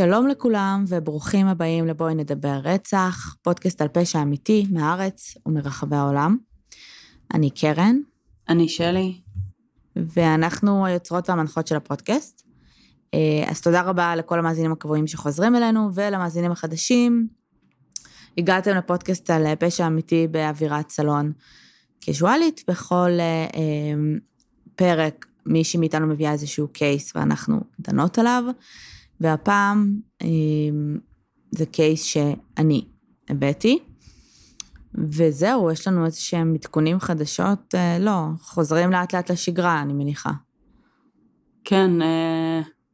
שלום לכולם וברוכים הבאים לבואי נדבר רצח, פודקאסט על פשע אמיתי מהארץ ומרחבי העולם. אני קרן. אני שלי. ואנחנו היוצרות והמנחות של הפודקאסט. אה, אז תודה רבה לכל המאזינים הקבועים שחוזרים אלינו ולמאזינים החדשים. הגעתם לפודקאסט על פשע אמיתי באווירת סלון קזואלית. בכל אה, אה, פרק מישהי מאיתנו מביאה איזשהו קייס ואנחנו דנות עליו. והפעם זה קייס שאני הבאתי. וזהו, יש לנו איזה שהם עדכונים חדשות, לא, חוזרים לאט לאט לשגרה, אני מניחה. כן,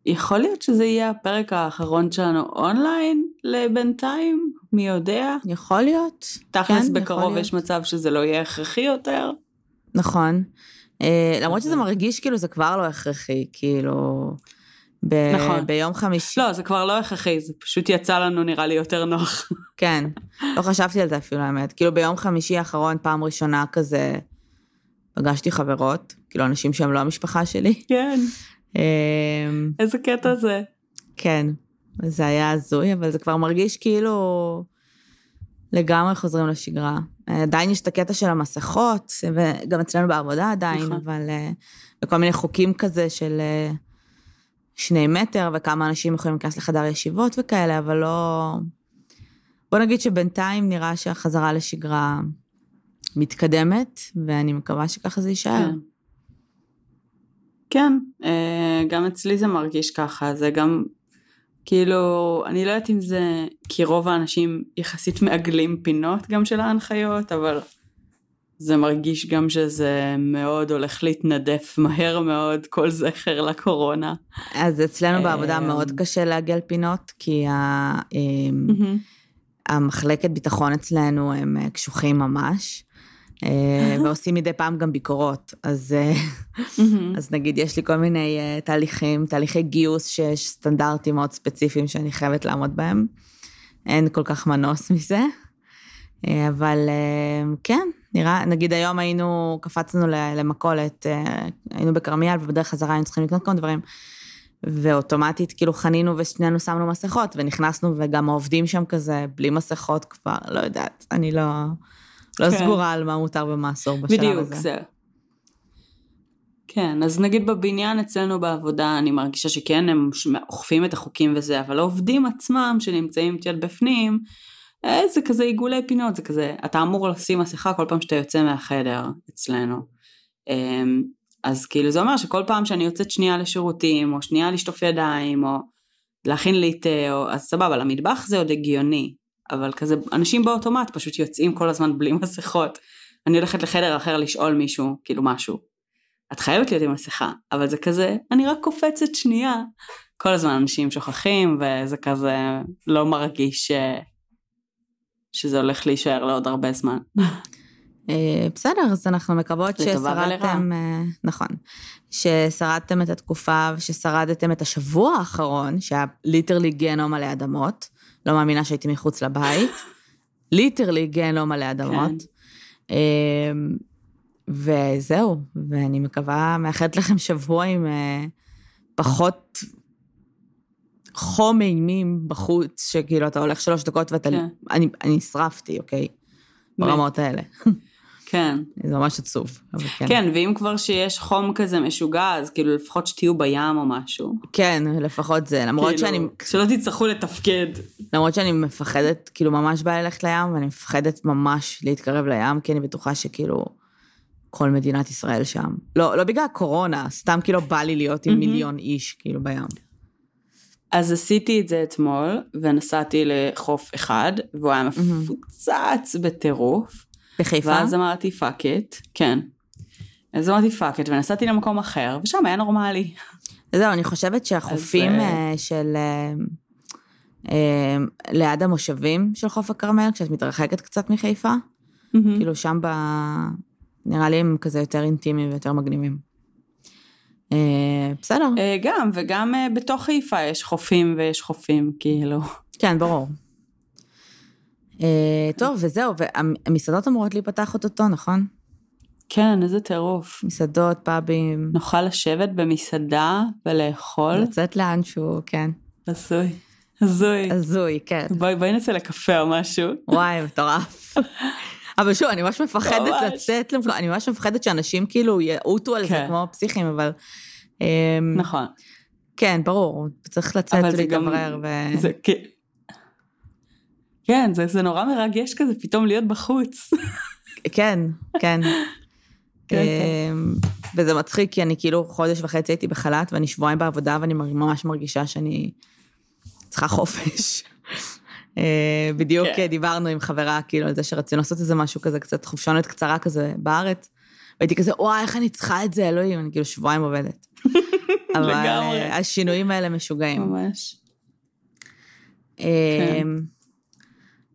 יכול להיות שזה יהיה הפרק האחרון שלנו אונליין לבינתיים, מי יודע? יכול להיות. תכלס כן, בקרוב יש מצב שזה לא יהיה הכרחי יותר. נכון. אה, למרות שזה מרגיש כאילו זה כבר לא הכרחי, כאילו... ב- נכון. ביום חמישי. לא, זה כבר לא הכרחי, זה פשוט יצא לנו נראה לי יותר נוח. כן, לא חשבתי על זה אפילו, האמת. כאילו ביום חמישי האחרון, פעם ראשונה כזה, פגשתי חברות, כאילו אנשים שהם לא המשפחה שלי. כן. אמ, איזה קטע זה. כן, זה היה הזוי, אבל זה כבר מרגיש כאילו לגמרי חוזרים לשגרה. עדיין יש את הקטע של המסכות, וגם אצלנו בעבודה עדיין, נכון. אבל... אה, וכל מיני חוקים כזה של אה, שני מטר, וכמה אנשים יכולים להיכנס לחדר ישיבות וכאלה, אבל לא... בוא נגיד שבינתיים נראה שהחזרה לשגרה מתקדמת, ואני מקווה שככה זה יישאר. כן. כן, אה, גם אצלי זה מרגיש ככה, זה גם, כאילו, אני לא יודעת אם זה כי רוב האנשים יחסית מעגלים פינות גם של ההנחיות, אבל זה מרגיש גם שזה מאוד הולך להתנדף מהר מאוד, כל זכר לקורונה. אז אצלנו בעבודה אה, מאוד קשה לעגל פינות, כי ה... המחלקת ביטחון אצלנו הם אה, קשוחים ממש. אה, ועושים מדי פעם גם ביקורות. אז, אה, אז נגיד, יש לי כל מיני תהליכים, תהליכי גיוס שיש סטנדרטים מאוד ספציפיים שאני חייבת לעמוד בהם. אין כל כך מנוס מזה. אבל כן, נראה, נגיד היום היינו, קפצנו למכולת, היינו בכרמיאל ובדרך חזרה היינו צריכים לקנות כל מיני דברים. ואוטומטית כאילו חנינו ושנינו שמנו מסכות ונכנסנו וגם העובדים שם כזה בלי מסכות כבר, לא יודעת, אני לא... לא כן. סגורה על מה מותר ומה אסור בשלב בדיוק, הזה. בדיוק, זה. כן, אז נגיד בבניין אצלנו בעבודה, אני מרגישה שכן, הם אוכפים את החוקים וזה, אבל העובדים עצמם שנמצאים קצת בפנים, אה, זה כזה עיגולי פינות, זה כזה, אתה אמור לשים מסכה כל פעם שאתה יוצא מהחדר אצלנו. אמ, אז כאילו זה אומר שכל פעם שאני יוצאת שנייה לשירותים, או שנייה לשטוף ידיים, או להכין לי תה, או... אז סבבה, למטבח זה עוד הגיוני, אבל כזה, אנשים באוטומט פשוט יוצאים כל הזמן בלי מסכות. אני הולכת לחדר אחר לשאול מישהו, כאילו משהו. את חייבת להיות עם מסכה, אבל זה כזה, אני רק קופצת שנייה. כל הזמן אנשים שוכחים, וזה כזה לא מרגיש ש... שזה הולך להישאר לעוד הרבה זמן. אה, בסדר, אז אנחנו מקוות ששרדתם, אה, נכון, ששרדתם את התקופה וששרדתם את השבוע האחרון, שהיה literally גיהנום עלי אדמות. לא מאמינה שהייתי מחוץ לבית. literally גיהנום עלי אדמות. כן. אמ, וזהו, ואני מקווה, מאחלת לכם שבוע עם אה, פחות חום אימים בחוץ, שכאילו אתה הולך שלוש דקות ואתה... כן. אני, אני נשרפתי, אוקיי? ברמות האלה. כן. זה ממש עצוב, אבל כן. כן, ואם כבר שיש חום כזה משוגע, אז כאילו לפחות שתהיו בים או משהו. כן, לפחות זה, למרות כאילו, שאני... שלא תצטרכו לתפקד. למרות שאני מפחדת, כאילו ממש בא ללכת לים, ואני מפחדת ממש להתקרב לים, כי אני בטוחה שכאילו כל מדינת ישראל שם. לא, לא בגלל הקורונה, סתם כאילו בא לי להיות עם. מיליון איש, כאילו בים. אז עשיתי את זה אתמול, ונסעתי לחוף אחד, והוא היה מפוצץ. בטירוף. בחיפה? ואז אמרתי fuck it, כן. אז אמרתי fuck it, ונסעתי למקום אחר, ושם היה נורמלי. זהו, אני חושבת שהחופים אז... אה, של... אה, אה, ליד המושבים של חוף הכרמל, כשאת מתרחקת קצת מחיפה, mm-hmm. כאילו שם ב... נראה לי הם כזה יותר אינטימיים ויותר מגניבים. בסדר. גם, וגם בתוך חיפה יש חופים ויש חופים, כאילו. כן, ברור. אה, טוב, וזהו, והמסעדות אמורות להיפתח אוטוטו, נכון? כן, איזה טירוף. מסעדות, פאבים. נוכל לשבת במסעדה ולאכול. לצאת לאנשהו, כן. עשוי. הזוי. הזוי, כן. בואי, בואי נצא לקפה או משהו. וואי, מטורף. אבל שוב, אני ממש מפחדת ממש. לצאת, אני ממש מפחדת שאנשים כאילו יעוטו על כן. זה כמו פסיכים, אבל... אמ, נכון. כן, ברור, צריך לצאת ולהתאוורר. ו... זה, כן, זה, זה נורא מרגש כזה פתאום להיות בחוץ. כן, כן. כן, כן. אמ, וזה מצחיק, כי אני כאילו חודש וחצי הייתי בחל"ת, ואני שבועיים בעבודה, ואני ממש מרגישה שאני צריכה חופש. אה, בדיוק כן. דיברנו עם חברה, כאילו, על זה שרצינו לעשות איזה משהו כזה, קצת חופשונת קצרה כזה בארץ. והייתי כזה, וואי, איך אני צריכה את זה, אלוהים, אני כאילו שבועיים עובדת. אבל אה, השינויים האלה משוגעים. ממש. אמ, כן.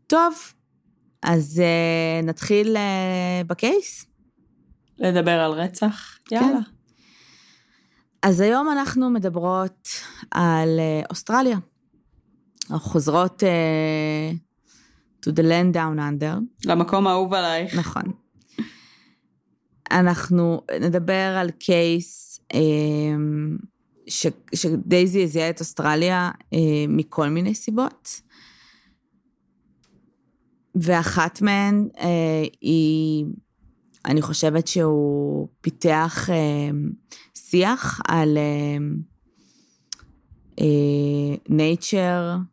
טוב, אז uh, נתחיל uh, בקייס. לדבר על רצח? כן. יאללה. כן. אז היום אנחנו מדברות על uh, אוסטרליה. חוזרות uh, to the land down under. למקום האהוב עלייך. נכון. אנחנו נדבר על קייס um, ש, שדייזי הזיעה את אוסטרליה uh, מכל מיני סיבות. ואחת מהן אה, היא, אני חושבת שהוא פיתח אה, שיח על אה, אה, nature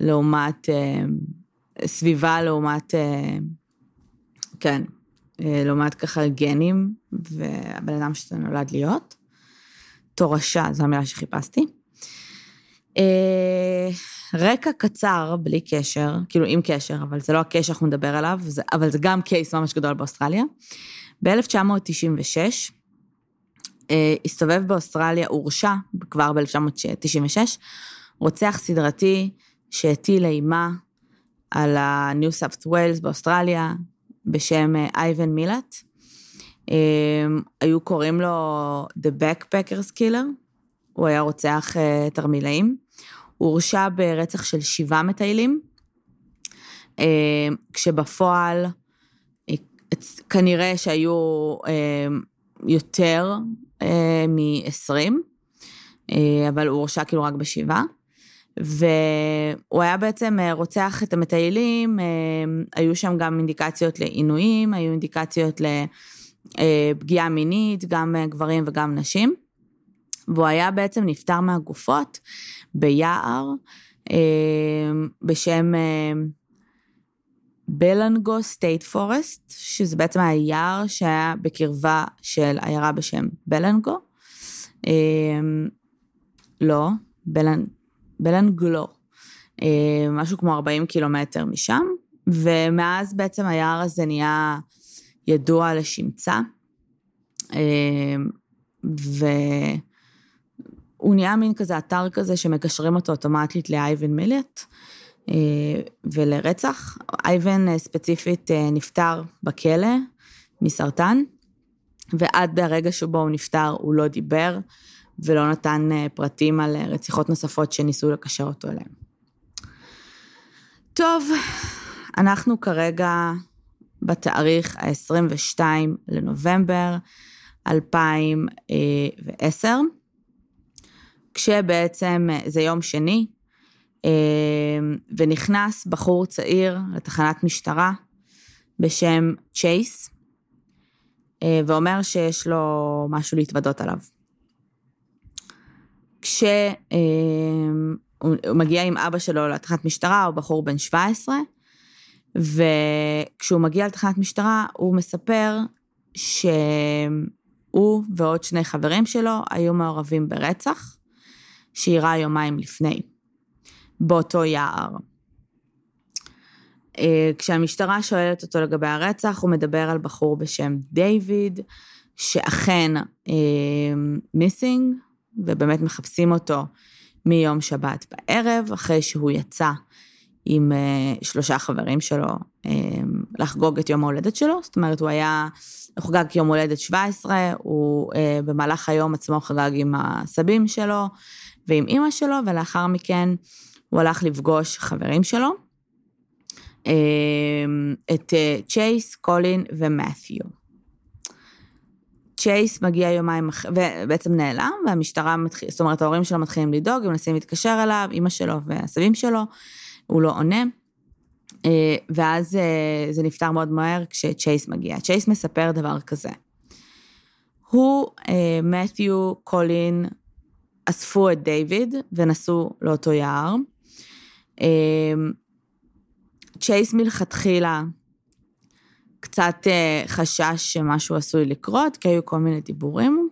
לעומת, אה, סביבה לעומת, אה, כן, אה, לעומת ככה גנים, והבן אדם שאתה נולד להיות. תורשה, זו המילה שחיפשתי. רקע קצר, בלי קשר, כאילו עם קשר, אבל זה לא הקשר שאנחנו נדבר עליו, אבל זה גם קייס ממש גדול באוסטרליה. ב-1996, אה, הסתובב באוסטרליה, הורשע כבר ב-1996, רוצח סדרתי שהטיל אימה על ה-New South Wales באוסטרליה, בשם אה, אייבן מילט. אה, היו קוראים לו The Backpackers Killer, הוא היה רוצח אה, תרמילאים. הוא הורשע ברצח של שבעה מטיילים, אה, כשבפועל אה, כנראה שהיו אה, יותר מ-20, אבל הוא הורשע כאילו רק בשבעה. והוא היה בעצם רוצח את המטיילים, היו שם גם אינדיקציות לעינויים, היו אינדיקציות לפגיעה מינית, גם גברים וגם נשים. והוא היה בעצם נפטר מהגופות ביער אה, בשם אה, בלנגו סטייט פורסט, שזה בעצם היער שהיה בקרבה של עיירה בשם בלנגו. אה, לא, בלנ... בלנגלו. משהו כמו 40 קילומטר משם, ומאז בעצם היער הזה נהיה ידוע לשמצה. ו... הוא נהיה מין כזה אתר כזה שמקשרים אותו אוטומטית לאייבן מילט אה, ולרצח. אייבן אה, ספציפית אה, נפטר בכלא מסרטן, ועד הרגע שבו הוא נפטר הוא לא דיבר ולא נתן פרטים על רציחות נוספות שניסו לקשר אותו אליהם. טוב, אנחנו כרגע בתאריך ה-22 לנובמבר 2010. כשבעצם אה, זה יום שני, אה, ונכנס בחור צעיר לתחנת משטרה בשם צ'ייס, אה, ואומר שיש לו משהו להתוודות עליו. כשהוא מגיע עם אבא שלו לתחנת משטרה, הוא בחור בן 17, וכשהוא מגיע לתחנת משטרה, הוא מספר שהוא ועוד שני חברים שלו היו מעורבים ברצח, שאירע יומיים לפני, באותו יער. אה, כשהמשטרה שואלת אותו לגבי הרצח, הוא מדבר על בחור בשם דיוויד, שאכן מיסינג, אה, ובאמת מחפשים אותו מיום שבת בערב, אחרי שהוא יצא עם אה, שלושה חברים שלו לחגוג את יום ההולדת שלו, זאת אומרת, הוא היה, חוגג יום הולדת 17, הוא במהלך היום עצמו חגג עם הסבים שלו, ועם אימא שלו, ולאחר מכן הוא הלך לפגוש חברים שלו, אמ, את צ'ייס, קולין ומת'יו. צ'ייס מגיע יומיים אחרי, ובעצם נעלם, והמשטרה מתחילה, זאת אומרת, ההורים שלו מתחילים לדאוג, הם מנסים להתקשר אליו, אימא שלו והסבים שלו, הוא לא עונה. אה, ואז אה, זה נפתר מאוד מהר כשצ'ייס מגיע. צ'ייס מספר דבר כזה. הוא, אה, מת'יו, קולין, אספו את דיוויד ונסעו לאותו יער. צ'ייס מלכתחילה קצת חשש שמשהו עשוי לקרות, כי היו כל מיני דיבורים.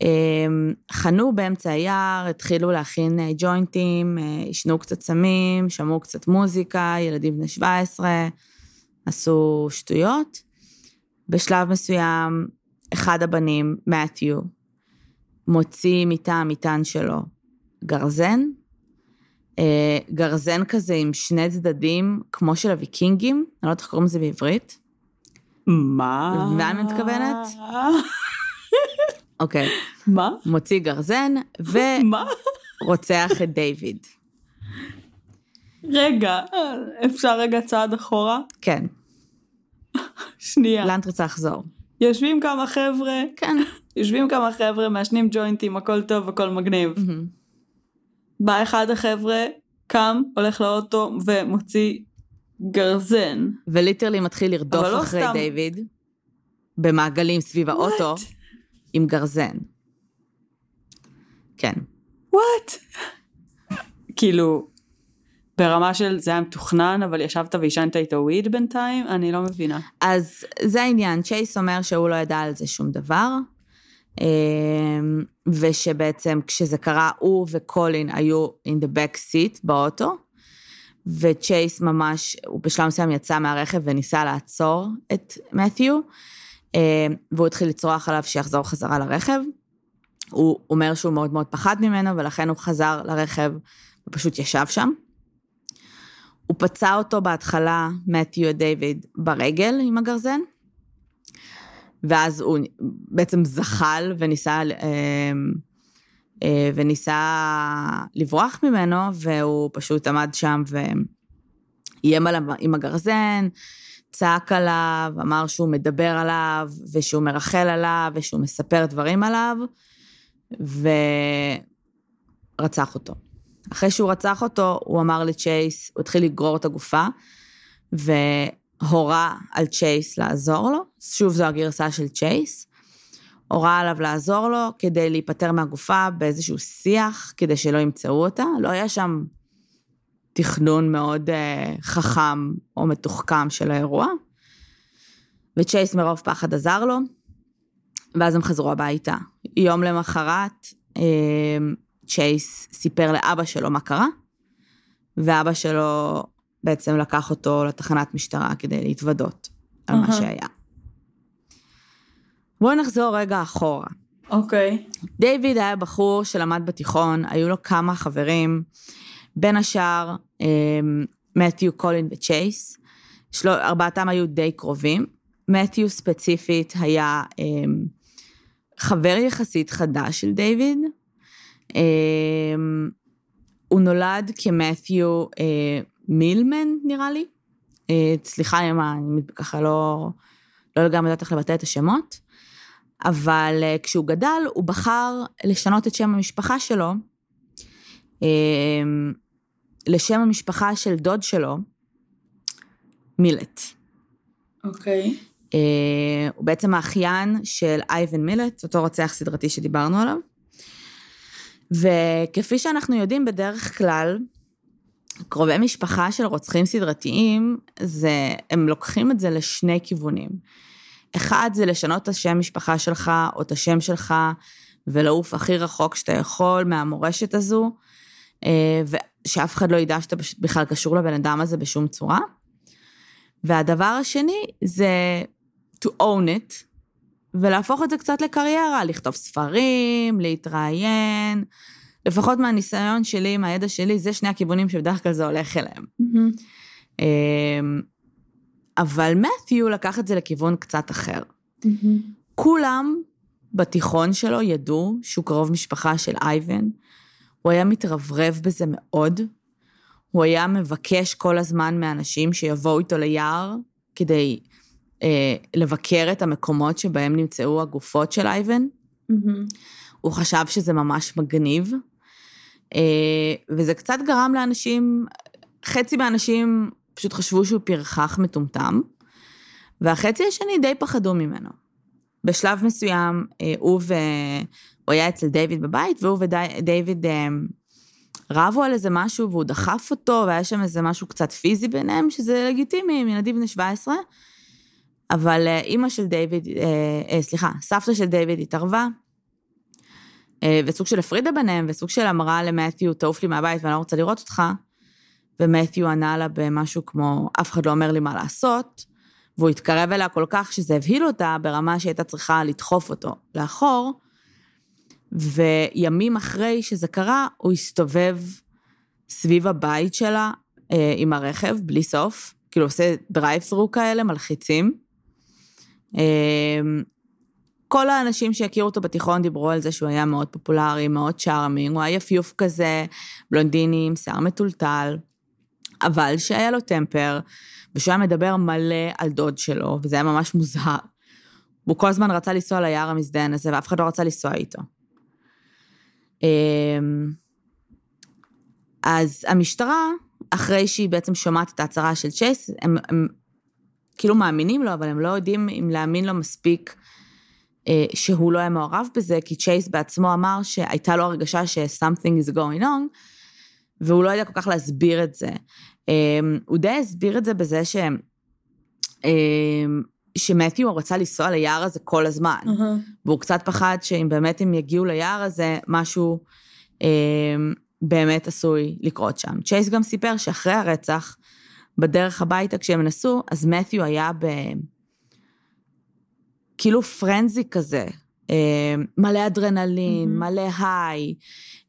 אמ, חנו באמצע היער, התחילו להכין אה, ג'וינטים, אה, עישנו קצת סמים, שמעו קצת מוזיקה, ילדים בני 17, עשו שטויות. בשלב מסוים, אחד הבנים, מת'יו, מוציא מטעם המטען שלו גרזן, אה, גרזן כזה עם שני צדדים, כמו של הוויקינגים, אני לא יודעת איך קוראים לזה בעברית. מה? מה אני מתכוונת? אוקיי. מה? מוציא גרזן, ורוצח את דיוויד. רגע, אפשר רגע צעד אחורה? כן. שנייה. לאן את רוצה לחזור? יושבים כמה חבר'ה, כן. יושבים כמה חבר'ה, מעשנים ג'וינטים, הכל טוב, הכל מגניב. בא אחד החבר'ה, קם, הולך לאוטו ומוציא גרזן. וליטרלי מתחיל לרדוף לא אחרי סתם... דיוויד, במעגלים סביב האוטו. What? עם גרזן. כן. וואט? כאילו, ברמה של זה היה מתוכנן, אבל ישבת ועישנת איתו וויד בינתיים? אני לא מבינה. אז זה העניין, צ'ייס אומר שהוא לא ידע על זה שום דבר, ושבעצם כשזה קרה, הוא וקולין היו in the back seat באוטו, וצ'ייס ממש, הוא בשלב מסוים יצא מהרכב וניסה לעצור את מת'יו, אה, והוא התחיל לצרוח עליו שיחזור חזרה לרכב. הוא אומר שהוא מאוד מאוד פחד ממנו, ולכן הוא חזר לרכב ופשוט ישב שם. הוא פצע אותו בהתחלה, מתיו דיוויד, ברגל עם הגרזן, ואז הוא בעצם זחל וניסה, אה, אה, וניסה לברוח ממנו, והוא פשוט עמד שם ואיים עם הגרזן, צעק עליו, אמר שהוא מדבר עליו, ושהוא מרחל עליו, ושהוא מספר דברים עליו, ורצח אותו. אחרי שהוא רצח אותו, הוא אמר לצ'ייס, הוא התחיל לגרור את הגופה, והורה על צ'ייס לעזור לו. שוב, זו הגרסה של צ'ייס. הורה עליו לעזור לו כדי להיפטר מהגופה באיזשהו שיח, כדי שלא ימצאו אותה. לא היה שם תכנון מאוד uh, חכם או מתוחכם של האירוע. וצ'ייס מרוב פחד עזר לו, ואז הם חזרו הביתה. יום למחרת, uh, צ'ייס סיפר לאבא שלו מה קרה, ואבא שלו בעצם לקח אותו לתחנת משטרה כדי להתוודות על uh-huh. מה שהיה. בואו נחזור רגע אחורה. אוקיי. Okay. דיוויד היה בחור שלמד בתיכון, היו לו כמה חברים. בין השאר, מתיו, קולין וצ'ייס. שלו, ארבעתם היו די קרובים. מתיו ספציפית היה um, חבר יחסית חדש של דיוויד. Um, הוא נולד כמתיו uh, מילמן, נראה לי. Uh, סליחה אם אני ככה לא, לא לגמרי יודעת איך לבטא את השמות. אבל uh, כשהוא גדל, הוא בחר לשנות את שם המשפחה שלו. Um, לשם המשפחה של דוד שלו, מילט. אוקיי. Okay. אה, הוא בעצם האחיין של אייבן מילט, אותו רוצח סדרתי שדיברנו עליו. וכפי שאנחנו יודעים, בדרך כלל, קרובי משפחה של רוצחים סדרתיים, זה, הם לוקחים את זה לשני כיוונים. אחד זה לשנות את השם משפחה שלך, או את השם שלך, ולעוף הכי רחוק שאתה יכול מהמורשת הזו, אה, שאף אחד לא ידע שאתה בכלל קשור לבן אדם הזה בשום צורה. והדבר השני זה to own it, ולהפוך את זה קצת לקריירה, לכתוב ספרים, להתראיין, לפחות מהניסיון שלי, מהידע שלי, זה שני הכיוונים שבדרך כלל זה הולך אליהם. Mm-hmm. אבל מת'יו לקח את זה לכיוון קצת אחר. Mm-hmm. כולם בתיכון שלו ידעו שהוא קרוב משפחה של אייבן, הוא היה מתרברב בזה מאוד. הוא היה מבקש כל הזמן מאנשים שיבואו איתו ליער כדי אה, לבקר את המקומות שבהם נמצאו הגופות של אייבן. Mm-hmm. הוא חשב שזה ממש מגניב, וזה קצת גרם לאנשים, חצי מהאנשים פשוט חשבו שהוא פרחח מטומטם, והחצי השני די פחדו ממנו. בשלב מסוים, אה, הוא ו... הוא היה אצל דיוויד בבית, והוא ודייוויד אה, רבו על איזה משהו, והוא דחף אותו, והיה שם איזה משהו קצת פיזי ביניהם, שזה לגיטימי, עם ילדים בני 17. אבל אימא של דיוויד, סליחה, סבתא של דיוויד התערבה, וסוג של הפרידה ביניהם, וסוג של אמרה למתיו, תעוף לי מהבית ואני לא רוצה לראות אותך, ומתיו ענה לה במשהו כמו, אף אחד לא אומר לי מה לעשות, והוא התקרב אליה כל כך שזה הבהיל אותה ברמה שהייתה צריכה לדחוף אותו לאחור, וימים אחרי שזה קרה, הוא הסתובב סביב הבית שלה אה, עם הרכב, בלי סוף, כאילו עושה דרייב-ת'רו כאלה, מלחיצים. אה, כל האנשים שהכירו אותו בתיכון דיברו על זה שהוא היה מאוד פופולרי, מאוד צ'ארמינג, הוא היה יפיוף כזה, בלונדיני עם שיער מטולטל, אבל שהיה לו טמפר, ושהוא היה מדבר מלא על דוד שלו, וזה היה ממש מוזר. הוא כל הזמן רצה לנסוע ליער המזדיין הזה, ואף אחד לא רצה לנסוע איתו. אמ, אז המשטרה, אחרי שהיא בעצם שומעת את ההצהרה של צ'ייס, הם, הם כאילו מאמינים לו, אבל הם לא יודעים אם להאמין לו מספיק שהוא לא היה מעורב בזה, כי צ'ייס בעצמו אמר שהייתה לו הרגשה ש-something is going on, והוא לא יודע כל כך להסביר את זה. אמ, הוא די הסביר את זה בזה ש... אמ, שמתיו רצה לנסוע ליער הזה כל הזמן, uh-huh. והוא קצת פחד שאם באמת הם יגיעו ליער הזה, משהו אה, באמת עשוי לקרות שם. צ'ייס גם סיפר שאחרי הרצח, בדרך הביתה כשהם נסעו, אז מתיו היה ב... כאילו פרנזי כזה, אה, מלא אדרנלין, mm-hmm. מלא היי.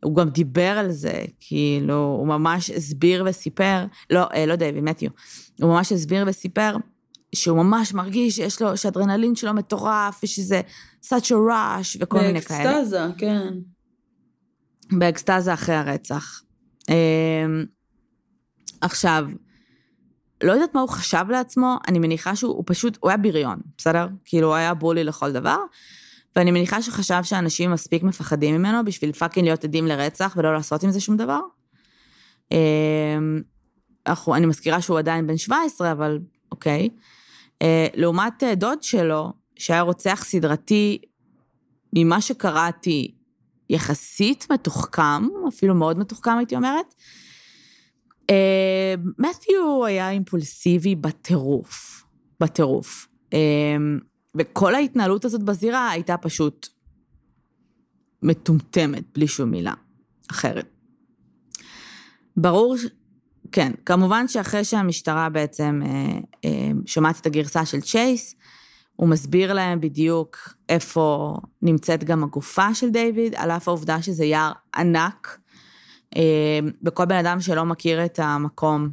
הוא גם דיבר על זה, כאילו, הוא ממש הסביר וסיפר, לא, אה, לא דיוויד, מתיו, הוא ממש הסביר וסיפר שהוא ממש מרגיש שיש לו, שהאדרנלין שלו מטורף, ושזה such a rush וכל מיני כאלה. באקסטזה, כן. באקסטזה אחרי הרצח. אמ, עכשיו, לא יודעת מה הוא חשב לעצמו, אני מניחה שהוא פשוט, הוא היה בריון, בסדר? כאילו, הוא היה בולי לכל דבר, ואני מניחה שהוא חשב שאנשים מספיק מפחדים ממנו בשביל fucking להיות עדים לרצח ולא לעשות עם זה שום דבר. אמ, אני מזכירה שהוא עדיין בן 17, אבל אוקיי. אה, לעומת אה, דוד שלו, שהיה רוצח סדרתי, ממה שקראתי, יחסית מתוחכם, אפילו מאוד מתוחכם הייתי אומרת, מתיו היה אימפולסיבי בטירוף, בטירוף. וכל ההתנהלות הזאת בזירה הייתה פשוט מטומטמת, בלי שום מילה אחרת. ברור כן, כמובן שאחרי שהמשטרה בעצם אה, אה, שומעת את הגרסה של צ'ייס, הוא מסביר להם בדיוק איפה נמצאת גם הגופה של דיוויד, על אף העובדה שזה יער ענק, אה, וכל בן אדם שלא מכיר את המקום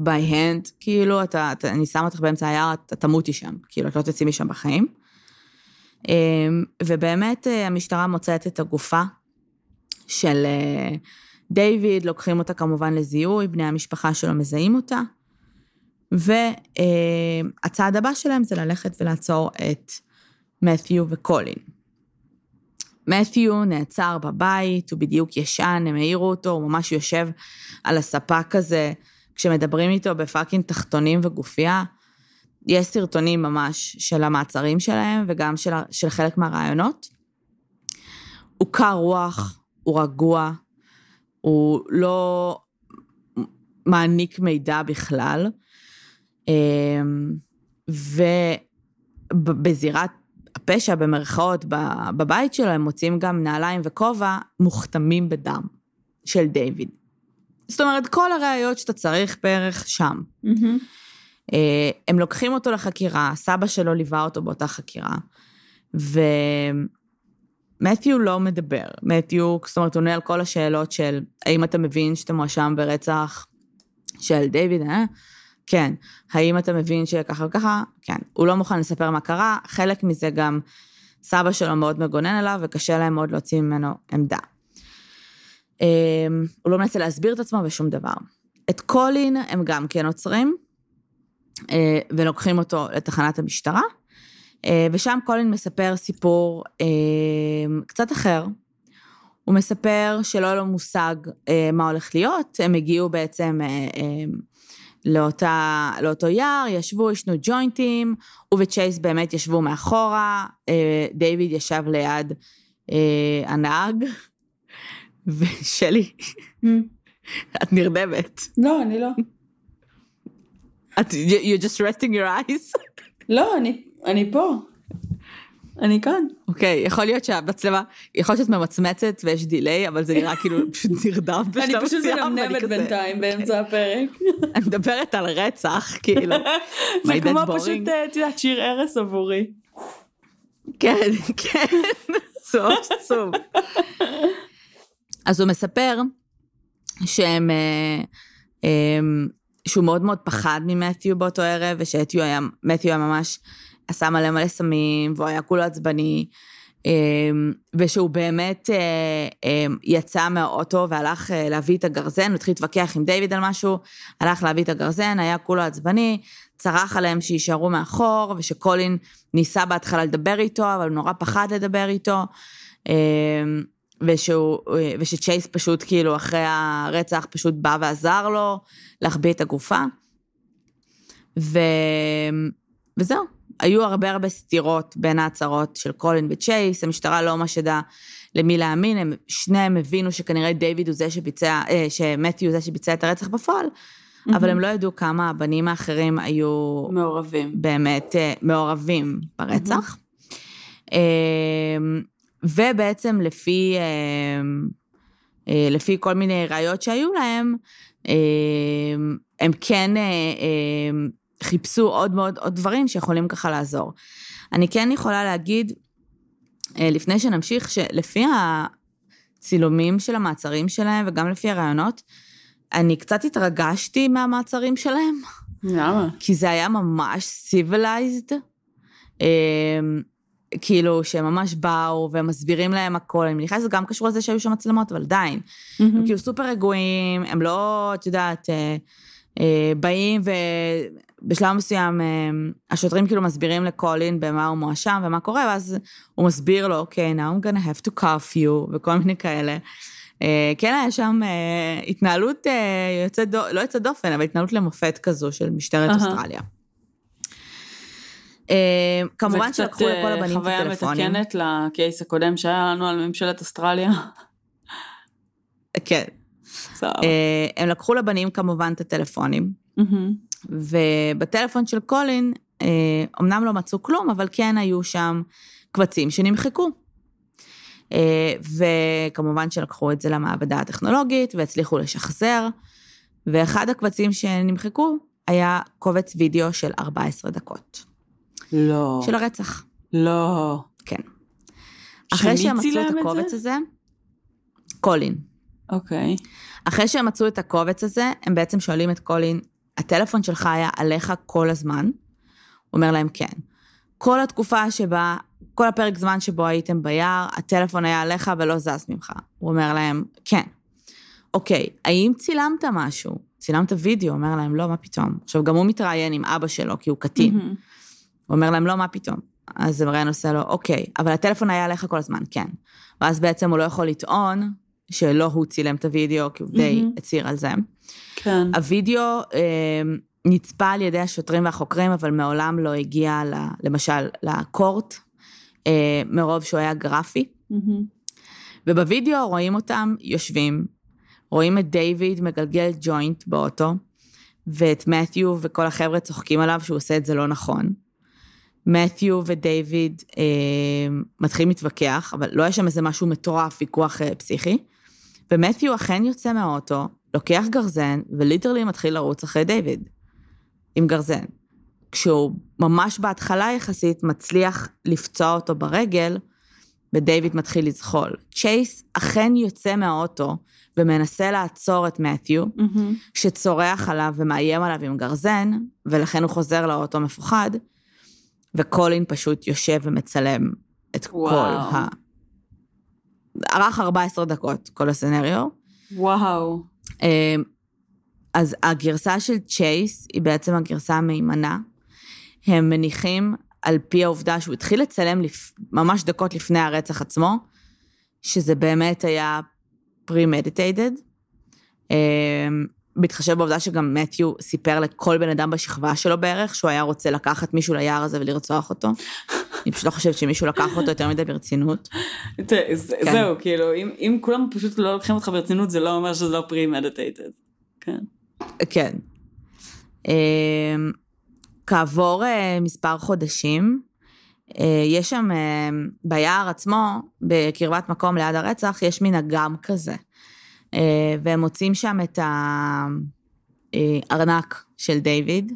by hand, כאילו, אתה, אתה, אני שם אותך באמצע היער, אתה תמותי שם, כאילו, את לא תצאי משם בחיים. אה, ובאמת אה, המשטרה מוצאת את הגופה של... אה, דיוויד, לוקחים אותה כמובן לזיהוי, בני המשפחה שלו מזהים אותה, והצעד הבא שלהם זה ללכת ולעצור את מת'יו וקולין. מת'יו נעצר בבית, הוא בדיוק ישן, הם העירו אותו, הוא ממש יושב על הספה כזה, כשמדברים איתו בפאקינג תחתונים וגופייה. יש סרטונים ממש של המעצרים שלהם וגם של, של חלק מהרעיונות. הוא קר רוח, הוא רגוע, הוא לא מעניק מידע בכלל, אמ, ובזירת הפשע, במרכאות, בבית שלו, הם מוצאים גם נעליים וכובע מוכתמים בדם של דיוויד. זאת אומרת, כל הראיות שאתה צריך בערך שם. Mm-hmm. הם לוקחים אותו לחקירה, סבא שלו ליווה אותו באותה חקירה, ו... מתיו לא מדבר. מתיו, זאת אומרת, עונה על כל השאלות של האם אתה מבין שאתה מואשם ברצח של דיוויד, אה? כן. האם אתה מבין שככה וככה? כן. הוא לא מוכן לספר מה קרה, חלק מזה גם סבא שלו מאוד מגונן עליו, וקשה להם מאוד להוציא ממנו עמדה. אמ, הוא לא מנסה להסביר את עצמו בשום דבר. את קולין הם גם כן עוצרים, אה, ולוקחים אותו לתחנת המשטרה, אה, ושם קולין מספר סיפור אה, קצת אחר. הוא מספר שלא היה לו מושג מה הולך להיות, הם הגיעו בעצם לאותה, לאותו יער, ישבו, ישנו ג'וינטים, הוא וצ'ייס באמת ישבו מאחורה, דיוויד ישב ליד הנהג, ושלי, mm. את נרדמת. לא, אני לא. את, you're just resting your eyes? לא, אני, אני פה. אני כאן. אוקיי, okay, יכול להיות שהמצלמה, יכול להיות שאת ממצמצת ויש דיליי, אבל זה נראה כאילו פשוט נרדם בשלב מסוים. אני פשוט מנמנמת בינתיים באמצע הפרק. אני מדברת על רצח, כאילו. זה כמו פשוט, אה, את יודעת, שיר ערש עבורי. כן, כן, סוף סוף. אז הוא מספר שהם... אה, הם, שהוא מאוד מאוד פחד ממתיו באותו ערב, ושמתיו היה, היה ממש עשה מלא מלא סמים, והוא היה כולו עצבני, אמ, ושהוא באמת אה, אמ, יצא מהאוטו והלך אה, להביא את הגרזן, הוא התחיל להתווכח עם דיוויד על משהו, הלך להביא את הגרזן, היה כולו עצבני, צרח עליהם שיישארו מאחור, ושקולין ניסה בהתחלה לדבר איתו, אבל הוא נורא פחד לדבר איתו. אמ, ושהוא, ושצ'ייס פשוט כאילו אחרי הרצח פשוט בא ועזר לו להחביא את הגופה. ו... וזהו, היו הרבה הרבה סתירות בין ההצהרות של קולין וצ'ייס, המשטרה לא ממש ידעה למי להאמין, הם שניהם הבינו שכנראה דיוויד הוא זה שביצע, אה, שמתי הוא זה שביצע את הרצח בפועל, mm-hmm. אבל הם לא ידעו כמה הבנים האחרים היו... מעורבים. באמת אה, מעורבים ברצח. Mm-hmm. ובעצם לפי, לפי כל מיני ראיות שהיו להם, הם כן חיפשו עוד מאוד עוד דברים שיכולים ככה לעזור. אני כן יכולה להגיד, אה, לפני שנמשיך, שלפי הצילומים של המעצרים שלהם וגם לפי הרעיונות, אני קצת התרגשתי מהמעצרים שלהם. למה? כי זה היה ממש civilized. אה, כאילו, שהם ממש באו ומסבירים להם הכל, אני מניחה שזה גם קשור לזה שהיו שם מצלמות, אבל עדיין. Mm-hmm. הם כאילו סופר רגועים, הם לא, את יודעת, אה, באים ובשלב מסוים אה, השוטרים כאילו מסבירים לקולין במה הוא מואשם ומה קורה, ואז הוא מסביר לו, אוקיי, okay, now I'm gonna have to cuff you, וכל מיני כאלה. אה, כן היה שם התנהלות יוצאת, לא יוצאת דופן, אבל התנהלות למופת כזו של משטרת uh-huh. אוסטרליה. כמובן שלקחו לכל הבנים את הטלפונים. זה קצת חוויה מתקנת לקייס הקודם שהיה לנו על ממשלת אוסטרליה. כן, אה, הם לקחו לבנים כמובן את הטלפונים, ובטלפון של קולין, אה, אמנם לא מצאו כלום, אבל כן היו שם קבצים שנמחקו. אה, וכמובן שלקחו את זה למעבדה הטכנולוגית והצליחו לשחזר, ואחד הקבצים שנמחקו היה קובץ וידאו של 14 דקות. לא. של הרצח. לא. כן. אחרי שהם מצאו את הקובץ הזה, קולין. אוקיי. Okay. אחרי שהם מצאו את הקובץ הזה, הם בעצם שואלים את קולין, הטלפון שלך היה עליך כל הזמן? הוא אומר להם, כן. כל התקופה שבה, כל הפרק זמן שבו הייתם ביער, הטלפון היה עליך ולא זז ממך. הוא אומר להם, כן. אוקיי, האם צילמת משהו? צילמת וידאו? אומר להם, לא, מה פתאום. עכשיו, גם הוא מתראיין עם אבא שלו, כי הוא קטין. Mm-hmm. הוא אומר להם, לא, מה פתאום. אז המראיין עושה לו, אוקיי, אבל הטלפון היה עליך כל הזמן, כן. ואז בעצם הוא לא יכול לטעון שלא הוא צילם את הוידאו, כי הוא די. הצהיר על זה. כן. הוידאו אה, נצפה על ידי השוטרים והחוקרים, אבל מעולם לא הגיע, ל, למשל, לקורט, אה, מרוב שהוא היה גרפי. ובוידאו רואים אותם יושבים, רואים את דיוויד מגלגל ג'וינט באוטו, ואת מתיו וכל החבר'ה צוחקים עליו שהוא עושה את זה לא נכון. מתיו ודייוויד אה, מתחילים להתווכח, אבל לא היה שם איזה משהו מטורף, ויכוח אה, פסיכי. ומתיו אכן יוצא מהאוטו, לוקח גרזן, וליטרלי מתחיל לרוץ אחרי דיוויד, עם גרזן. כשהוא ממש בהתחלה יחסית מצליח לפצוע אותו ברגל, ודייוויד מתחיל לזחול. צ'ייס אכן יוצא מהאוטו ומנסה לעצור את מתיו, mm-hmm. שצורח עליו ומאיים עליו עם גרזן, ולכן הוא חוזר לאוטו מפוחד, וקולין פשוט יושב ומצלם את וואו. כל ה... ארך 14 דקות, כל הסצנריו. וואו. אמ, אז הגרסה של צ'ייס היא בעצם הגרסה המהימנה. הם מניחים על פי העובדה שהוא התחיל לצלם לפ... ממש דקות לפני הרצח עצמו, שזה באמת היה פרי-מדיטיידד. בהתחשב בעובדה שגם מתיו סיפר לכל בן אדם בשכבה שלו בערך, שהוא היה רוצה לקחת מישהו ליער הזה ולרצוח אותו. אני פשוט לא חושבת שמישהו לקח אותו יותר מדי ברצינות. כן. זהו, כאילו, אם כולם פשוט לא לוקחים אותך ברצינות, זה לא אומר שזה לא פרי-מדיטייטד. כן. כן. אמ, כעבור אה, מספר חודשים, אה, יש שם, אה, ביער עצמו, בקרבת מקום ליד הרצח, יש מין אגם כזה. והם מוצאים שם את הארנק של דיוויד,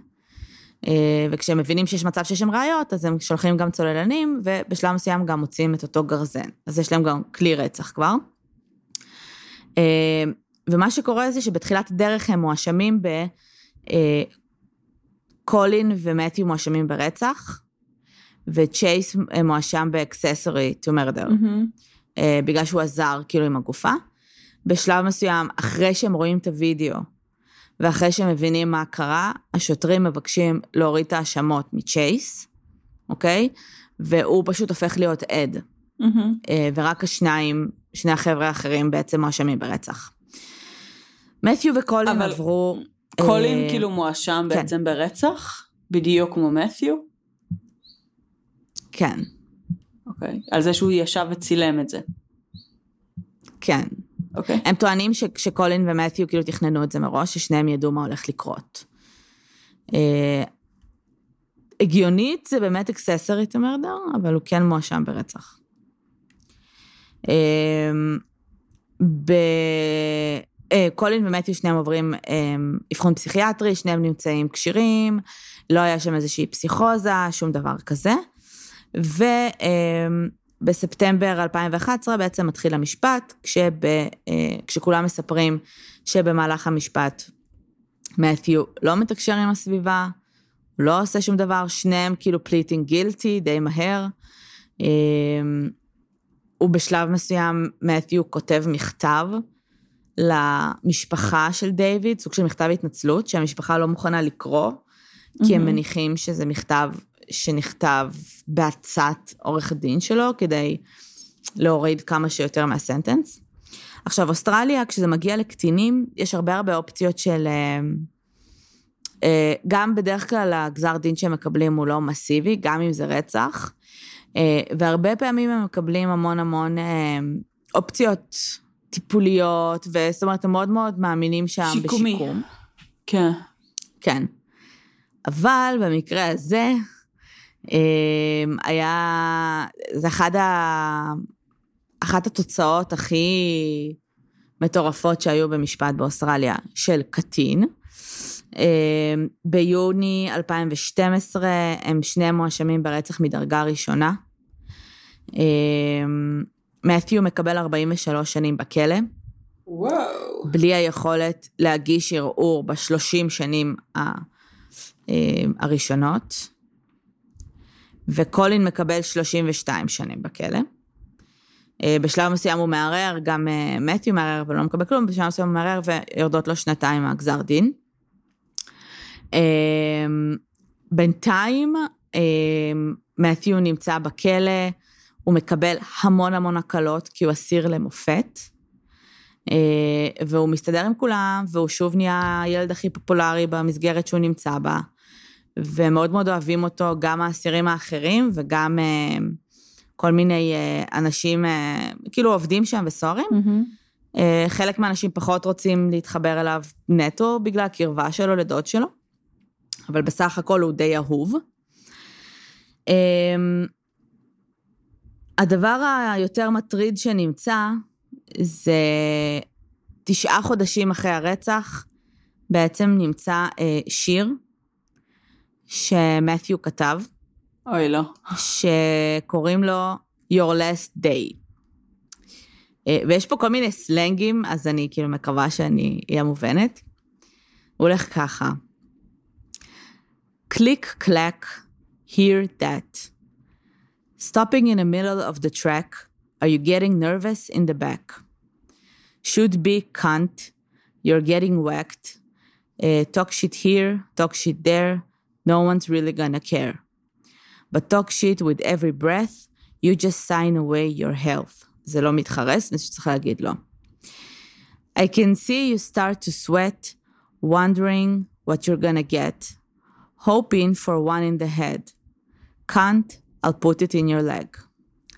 וכשהם מבינים שיש מצב שיש שם ראיות, אז הם שולחים גם צוללנים, ובשלב מסוים גם מוצאים את אותו גרזן. אז יש להם גם כלי רצח כבר. ומה שקורה זה שבתחילת הדרך הם מואשמים ב... קולין ומתיו מואשמים ברצח, וצ'ייס מואשם באקססורי to murder, mm-hmm. בגלל שהוא עזר כאילו עם הגופה. בשלב מסוים, אחרי שהם רואים את הוידאו, ואחרי שהם מבינים מה קרה, השוטרים מבקשים להוריד את ההאשמות מצ'ייס, אוקיי? והוא פשוט הופך להיות עד. Mm-hmm. ורק השניים, שני החבר'ה האחרים בעצם מואשמים ברצח. מתיו וקולין אבל... עברו... קולין אה, כאילו מואשם כן. בעצם ברצח? בדיוק כמו מת'יו? כן. אוקיי. על זה שהוא ישב וצילם את זה. כן. אוקיי. הם טוענים שקולין ומת'יו כאילו תכננו את זה מראש, ששניהם ידעו מה הולך לקרות. אה, הגיונית זה באמת אקססורית המרדר, אבל הוא כן מואשם ברצח. אה, ב... אה, קולין ומתיו שניהם עוברים אה, אבחון פסיכיאטרי, שניהם נמצאים כשירים, לא היה שם איזושהי פסיכוזה, שום דבר כזה. ובספטמבר אה, 2011 בעצם מתחיל המשפט, כשב, כשכולם מספרים שבמהלך המשפט מתיו לא מתקשר עם הסביבה, לא עושה שום דבר, שניהם כאילו pleading guilty די מהר. ובשלב מסוים מתיו כותב מכתב, למשפחה של דיוויד, סוג של מכתב התנצלות, שהמשפחה לא מוכנה לקרוא, כי הם מניחים שזה מכתב שנכתב בעצת עורך הדין שלו, כדי להוריד כמה שיותר מה sentence. עכשיו, אוסטרליה, כשזה מגיע לקטינים, יש הרבה הרבה אופציות של... אה, אה, גם בדרך כלל הגזר דין שהם מקבלים הוא לא מסיבי, גם אם זה רצח, אה, והרבה פעמים הם מקבלים המון המון אופציות טיפוליות, וזאת אומרת, הם מאוד מאוד מאמינים שם שיקומי. בשיקום. כן. כן. אבל במקרה הזה, היה, זה אחד ה... אחת התוצאות הכי מטורפות שהיו במשפט באוסטרליה של קטין. אמ, ביוני 2012 הם שניהם מואשמים ברצח מדרגה ראשונה. אמ, מתיו מקבל 43 שנים בכלא. וואו. בלי היכולת להגיש ערעור בשלושים שנים הראשונות. וקולין מקבל 32 שנים בכלא. אה, בשלב מסוים הוא מערער, גם אה, מתיו מערער ולא מקבל כלום, בשלב מסוים הוא מערער ויורדות לו שנתיים מהגזר דין. בינתיים מתיו נמצא בכלא, הוא מקבל המון המון הקלות, כי הוא אסיר למופת, אה, והוא מסתדר עם כולם, והוא שוב נהיה הילד הכי פופולרי במסגרת שהוא נמצא בה, ומאוד מאוד אוהבים אותו, גם האסירים האחרים וגם אה, כל מיני אה, אנשים, כאילו עובדים שם וסוהרים. Mm-hmm. חלק מהאנשים פחות רוצים להתחבר אליו נטו בגלל הקרבה שלו לדוד שלו, אבל בסך הכל הוא די אהוב. הדבר היותר מטריד שנמצא זה תשעה חודשים אחרי הרצח, בעצם נמצא אה, שיר שמת'יו כתב. אוי, לא. שקוראים לו Your Last Day. אה, ויש פה כל מיני סלנגים, אז אני כאילו מקווה שאני אהיה מובנת. הוא הולך ככה. קליק קלק, hear that. Stopping in the middle of the track, are you getting nervous in the back? Should be cunt, you're getting whacked. uh, talk shit here, talk shit there, no one's really gonna care. But talk shit with every breath, you just sign away your health. זה לא מתחרס, זה שצריך להגיד לא. I can see you start to sweat, wondering what you're gonna get, hoping for one in the head. Can't, I'll put it in your leg.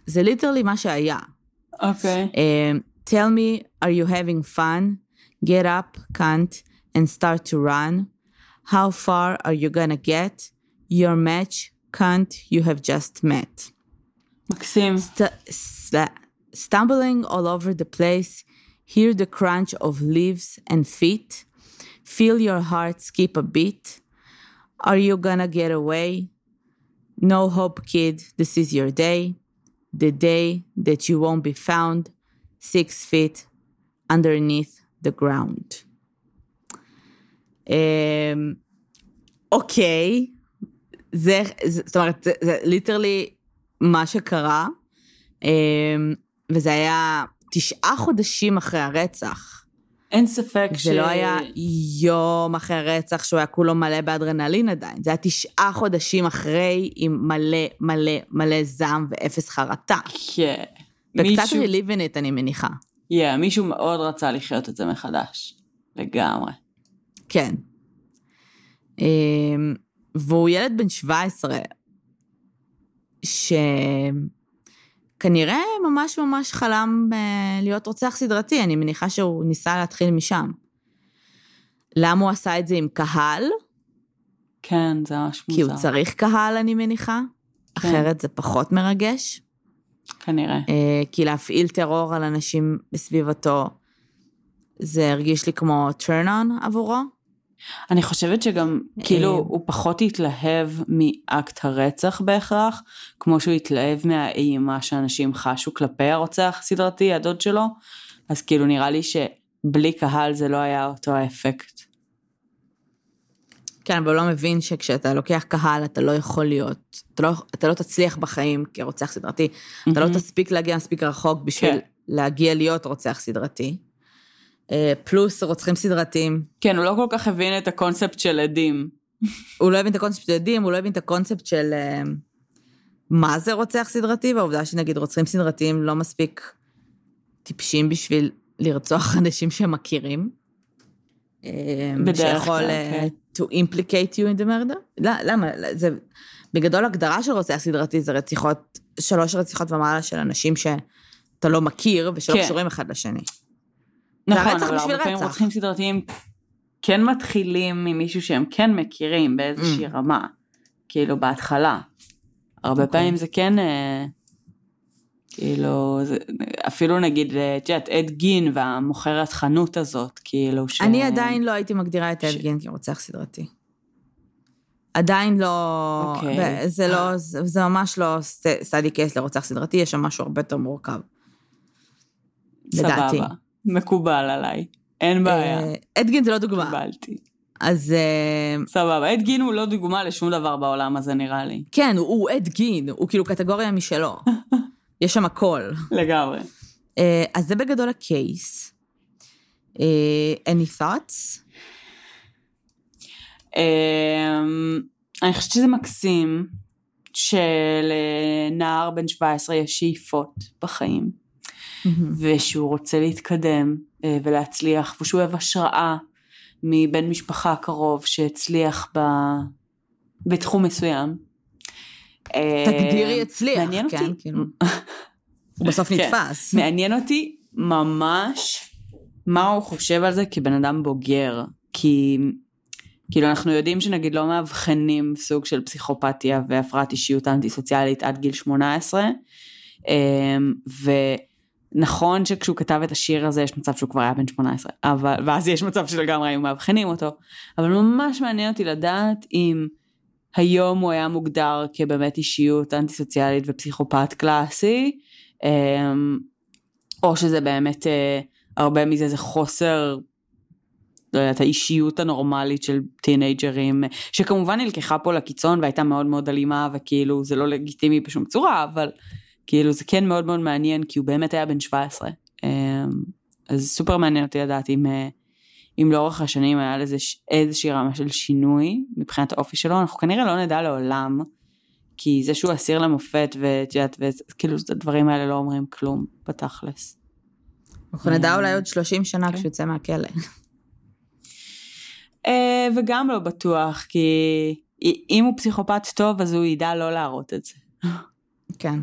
זה ליטרלי מה שהיה. אוקיי. Okay. Um, tell me, are you having fun? Get up, can't, and start to run. How far are you gonna get? Your match, can't, you have just met. מקסים. St- stumbling all over the place, hear the crunch of leaves and feet, feel your heart skip a beat. Are you gonna get away? No hope, kid, this is your day. The day that you won't be found six feet underneath the ground. Um, אוקיי, זה, זה, זאת אומרת, זה, זה ליטרלי מה שקרה, um, וזה היה תשעה חודשים אחרי הרצח. אין ספק זה ש... זה לא היה יום אחרי הרצח שהוא היה כולו מלא באדרנלין עדיין, זה היה תשעה חודשים אחרי עם מלא מלא מלא זעם ואפס חרטה. כן. וקצת מישהו... רליבנט, אני מניחה. כן, yeah, מישהו מאוד רצה לחיות את זה מחדש. לגמרי. כן. אמ, והוא ילד בן 17, שכנראה ממש ממש חלם אה, להיות רוצח סדרתי, אני מניחה שהוא ניסה להתחיל משם. למה הוא עשה את זה עם קהל? כן, זה ממש מוזר. כי הוא צריך קהל, אני מניחה. כן. אחרת זה פחות מרגש. כנראה. אה, כי להפעיל טרור על אנשים בסביבתו, זה הרגיש לי כמו turn on עבורו. אני חושבת שגם, כאילו, אה, הוא פחות התלהב מאקט הרצח בהכרח, כמו שהוא התלהב מהאימה שאנשים חשו כלפי הרוצח הסדרתי, הדוד שלו, אז כאילו נראה לי שבלי קהל זה לא היה אותו האפקט. כן, אבל הוא לא מבין שכשאתה לוקח קהל אתה לא יכול להיות, אתה לא, אתה לא תצליח בחיים כרוצח סדרתי, mm-hmm. אתה לא תספיק להגיע מספיק רחוק בשביל כן. להגיע להיות רוצח סדרתי. אה, פלוס רוצחים סדרתיים. כן, הוא לא כל כך הבין את הקונספט של עדים. הוא לא הבין את הקונספט של עדים, הוא לא הבין את הקונספט של uh, מה זה רוצח סדרתי, והעובדה שנגיד רוצחים סדרתיים לא מספיק טיפשים בשביל לרצוח אנשים שהם מכירים. אה, בדרך כלל, כן. to implicate you in the murder? לא, למה? זה, בגדול הגדרה של רוצח סדרתי זה רציחות, שלוש רציחות ומעלה של אנשים שאתה לא מכיר ושלא כן. קשורים אחד לשני. נכון, אבל הרבה פעמים רוצחים סדרתיים כן מתחילים ממישהו שהם כן מכירים באיזושהי mm. רמה, כאילו בהתחלה. הרבה okay. אוקיי. פעמים זה כן, אה, כאילו, זה, אפילו נגיד, אה, את יודעת, אד גין והמוכרת חנות הזאת, כאילו ש... אני עדיין לא הייתי מגדירה את ש... אד גין כרוצח סדרתי. עדיין לא, okay. אוקיי. זה לא, זה, זה ממש לא סטאדי קייס לרוצח סדרתי, יש שם משהו הרבה יותר מורכב. לדעתי. מקובל עליי, אין בעיה. אדגין זה לא דוגמה. קיבלתי. אז... אה, סבבה, אדגין הוא לא דוגמה לשום דבר בעולם הזה נראה לי. כן, הוא, אדגין, הוא כאילו קטגוריה משלו. יש שם הכל. לגמרי. אה, אז זה בגדול הקייס. אה, any thoughts? אני חושבת שזה מקסים שלנער בן 17 יש שאיפות בחיים. ושהוא רוצה להתקדם אה, ולהצליח, ושהוא אוהב השראה מבן משפחה קרוב שהצליח ב... בתחום מסוים. אה, תגדירי הצליח, מעניין כן, אותי. כאילו. הוא בסוף כן. נתפס. מעניין אותי ממש מה הוא חושב על זה כבן אדם בוגר, כי כאילו אנחנו יודעים שנגיד לא מאבחנים סוג של פסיכופתיה והפרעת אישיות אנטי סוציאלית עד גיל 18, אה, ו... נכון שכשהוא כתב את השיר הזה יש מצב שהוא כבר היה בן 18, אבל, ואז יש מצב שלגמרי היו מאבחנים אותו, אבל ממש מעניין אותי לדעת אם היום הוא היה מוגדר כבאמת אישיות אנטי סוציאלית ופסיכופת קלאסי, אמ, או שזה באמת אה, הרבה מזה זה חוסר לא יודעת, האישיות הנורמלית של טינג'רים, שכמובן נלקחה פה לקיצון והייתה מאוד מאוד אלימה וכאילו זה לא לגיטימי בשום צורה, אבל כאילו זה כן מאוד מאוד מעניין כי הוא באמת היה בן 17. אמ, אז סופר מעניין אותי לדעת אם, אה, אם לאורך השנים היה לזה איזושהי רמה של שינוי מבחינת האופי שלו, אנחנו כנראה לא נדע לעולם, כי זה שהוא אסיר למופת, ואת יודעת, וכאילו הדברים האלה לא אומרים כלום בתכלס. אנחנו נדע אולי עוד 30 שנה כן. כשהוא יצא מהכלא. אה, וגם לא בטוח, כי אם הוא פסיכופת טוב, אז הוא ידע לא להראות את זה. כן.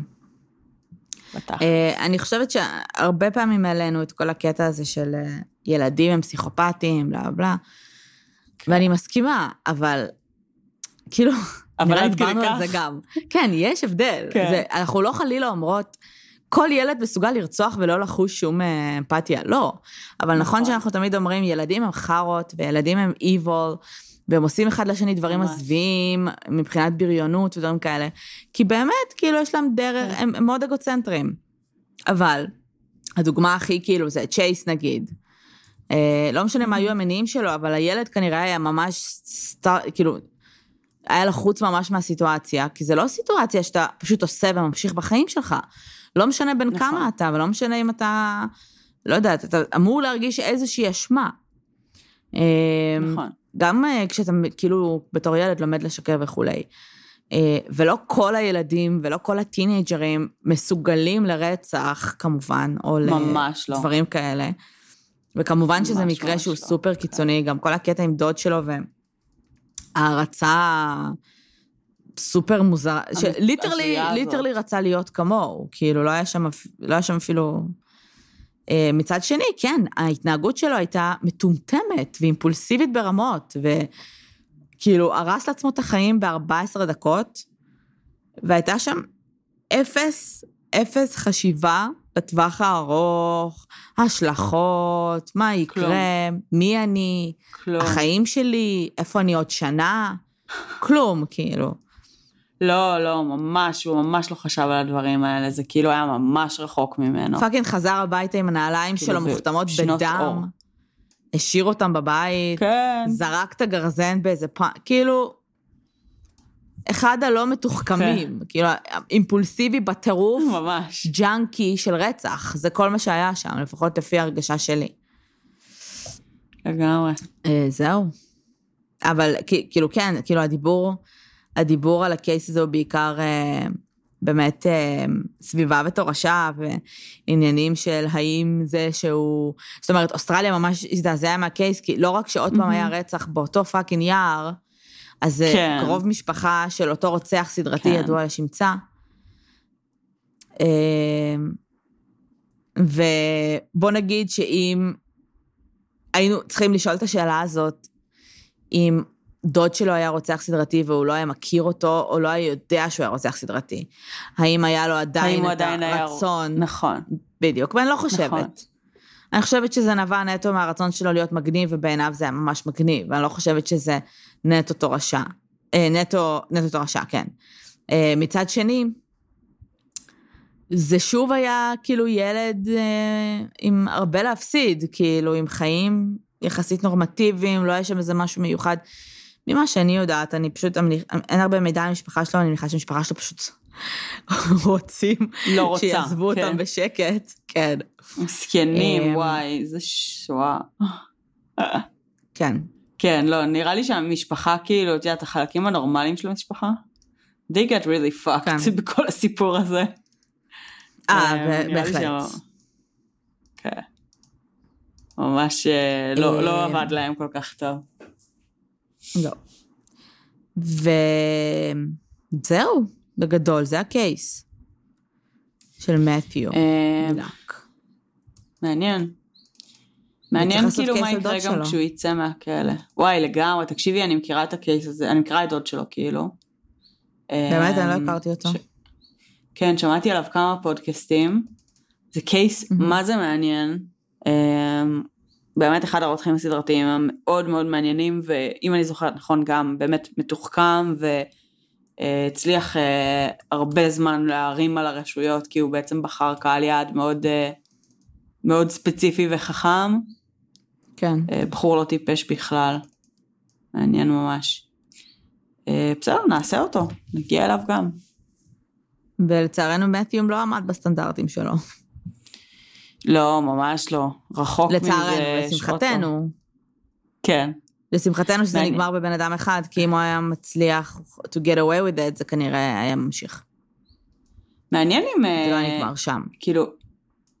בטח. אה, אני חושבת שהרבה פעמים העלינו את כל הקטע הזה של אה, ילדים הם פסיכופטים, בלה בלה, כן. ואני מסכימה, אבל כאילו, אבל עד כדי כך. זה גם. כן, יש הבדל. כן. זה, אנחנו לא חלילה אומרות, כל ילד מסוגל לרצוח ולא לחוש שום אה, אמפתיה, לא. אבל נכון, נכון שאנחנו תמיד אומרים, ילדים הם חארות, וילדים הם evil, והם עושים אחד לשני דברים מזוויעים, מבחינת בריונות ודברים כאלה. כי באמת, כאילו, יש להם דרך, כן. הם, הם מאוד אגוצנטרים. אבל, הדוגמה הכי כאילו זה צ'ייס נגיד. אה, לא משנה מה היו המניעים שלו, אבל הילד כנראה היה ממש, סטאר, כאילו, היה לחוץ ממש מהסיטואציה, כי זה לא סיטואציה שאתה פשוט עושה וממשיך בחיים שלך. לא משנה בין נכון. כמה אתה, ולא משנה אם אתה, לא יודעת, אתה אמור להרגיש איזושהי אשמה. אה, נכון. גם אה, כשאתה כאילו בתור ילד לומד לשקר וכולי. אה, ולא כל הילדים ולא כל הטינאייג'רים מסוגלים לרצח, כמובן, או ממש לדברים לא. כאלה. וכמובן שזה מקרה שהוא לא. סופר קיצוני, גם כל הקטע עם דוד שלו והערצה סופר מוזרה, ש literally, literally רצה להיות כמוהו, כאילו לא היה שם, לא היה שם אפילו... אה, מצד שני, כן, ההתנהגות שלו הייתה מטומטמת ואימפולסיבית ברמות, וכאילו הרס לעצמו את החיים ב-14 דקות, והייתה שם אפס, אפס חשיבה לטווח הארוך, השלכות, מה יקרה, כלום. מי אני, כלום. החיים שלי, איפה אני עוד שנה, כלום, כאילו. לא, לא, ממש, הוא ממש לא חשב על הדברים האלה, זה כאילו היה ממש רחוק ממנו. fucking חזר הביתה עם הנעליים כאילו שלו מוכתמות בדם, אור. השאיר אותם בבית, כן. זרק את הגרזן באיזה פח, כאילו, אחד הלא מתוחכמים, כן. כאילו, אימפולסיבי בטירוף, ממש. ג'אנקי של רצח, זה כל מה שהיה שם, לפחות לפי הרגשה שלי. לגמרי. אה, זהו. אבל כאילו, כן, כאילו, הדיבור... הדיבור על הקייס הזה הוא בעיקר אה, באמת אה, סביבה ותורשה ועניינים של האם זה שהוא, זאת אומרת, אוסטרליה ממש הזדעזעה מה case, כי לא רק שעוד פעם היה רצח באותו fucking יער, אז אה, כן. קרוב משפחה של אותו רוצח סדרתי כן. ידוע לשמצה. ובוא נגיד שאם היינו צריכים לשאול את השאלה הזאת, אם דוד שלו היה רוצח סדרתי והוא לא היה מכיר אותו, או לא היה יודע שהוא היה רוצח סדרתי. האם היה לו עדיין את עדיין הרצון? היה... נכון. בדיוק, ואני לא חושבת. נכון. אני חושבת שזה נבע נטו מהרצון שלו להיות מגניב, ובעיניו זה היה ממש מגניב, ואני לא חושבת שזה נטו תורשה. אה, נטו, נטו תורשה, כן. אה, מצד שני, זה שוב היה כאילו ילד אה, עם הרבה להפסיד, כאילו עם חיים יחסית נורמטיביים, לא היה שם איזה משהו מיוחד. ממה שאני יודעת, אני פשוט, אין הרבה מידע על המשפחה שלו, אני מניחה שהמשפחה שלו פשוט רוצים לא רוצה, שיעזבו כן. אותם בשקט, כן. מסכנים, אמ, וואי, איזה שואה. כן. כן, לא, נראה לי שהמשפחה, כאילו, את יודעת, החלקים הנורמליים של המשפחה, they get really fucked כן. בכל הסיפור הזה. אה, אמ, בהחלט. כן. ממש אה, לא, לא אמ, עבד להם כל כך טוב. לא. וזהו, בגדול, זה הקייס של מת'יו. אה, מעניין. מעניין כאילו מה יקרה גם כשהוא יצא מהכלא. וואי, לגמרי, תקשיבי, אני מכירה את הקייס הזה, אני מכירה את דוד שלו, כאילו. באמת, אני לא אמ, הכרתי אותו. כן, שמעתי עליו כמה פודקאסטים. זה קייס, מה זה מעניין. אמ, באמת אחד הרותחים הסדרתיים המאוד מאוד מעניינים, ואם אני זוכרת נכון, גם באמת מתוחכם, והצליח אה, הרבה זמן להרים על הרשויות, כי הוא בעצם בחר קהל יעד מאוד, אה, מאוד ספציפי וחכם. כן. אה, בחור לא טיפש בכלל. מעניין ממש. בסדר, נעשה אותו, נגיע אליו גם. ולצערנו מתיום לא עמד בסטנדרטים שלו. לא, ממש לא. רחוק מזה. לצערנו, לשמחתנו. כן. לשמחתנו שזה מעניין. נגמר בבן אדם אחד, כי אם הוא היה מצליח to get away with it, זה כנראה היה ממשיך. מעניין אם... זה לא היה נגמר שם. כאילו,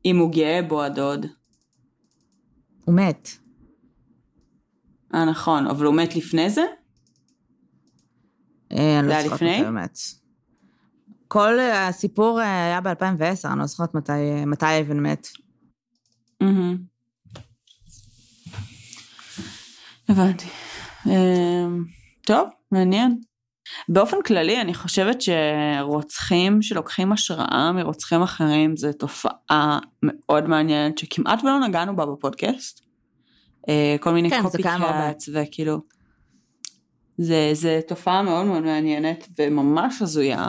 אם הוא גאה בו הדוד. הוא מת. אה, נכון, אבל הוא מת לפני זה? אה, אני לא זוכרת מתי הוא מת. כל הסיפור אה, היה ב-2010, אני לא זוכרת מתי, מתי אבן מת. הבנתי. אמ, טוב, מעניין. באופן כללי, אני חושבת שרוצחים שלוקחים השראה מרוצחים אחרים זה תופעה מאוד מעניינת שכמעט ולא נגענו בה בפודקאסט. אה, כל מיני כן, קופי-קאץ וכאילו. זה, זה תופעה מאוד מאוד מעניינת וממש הזויה.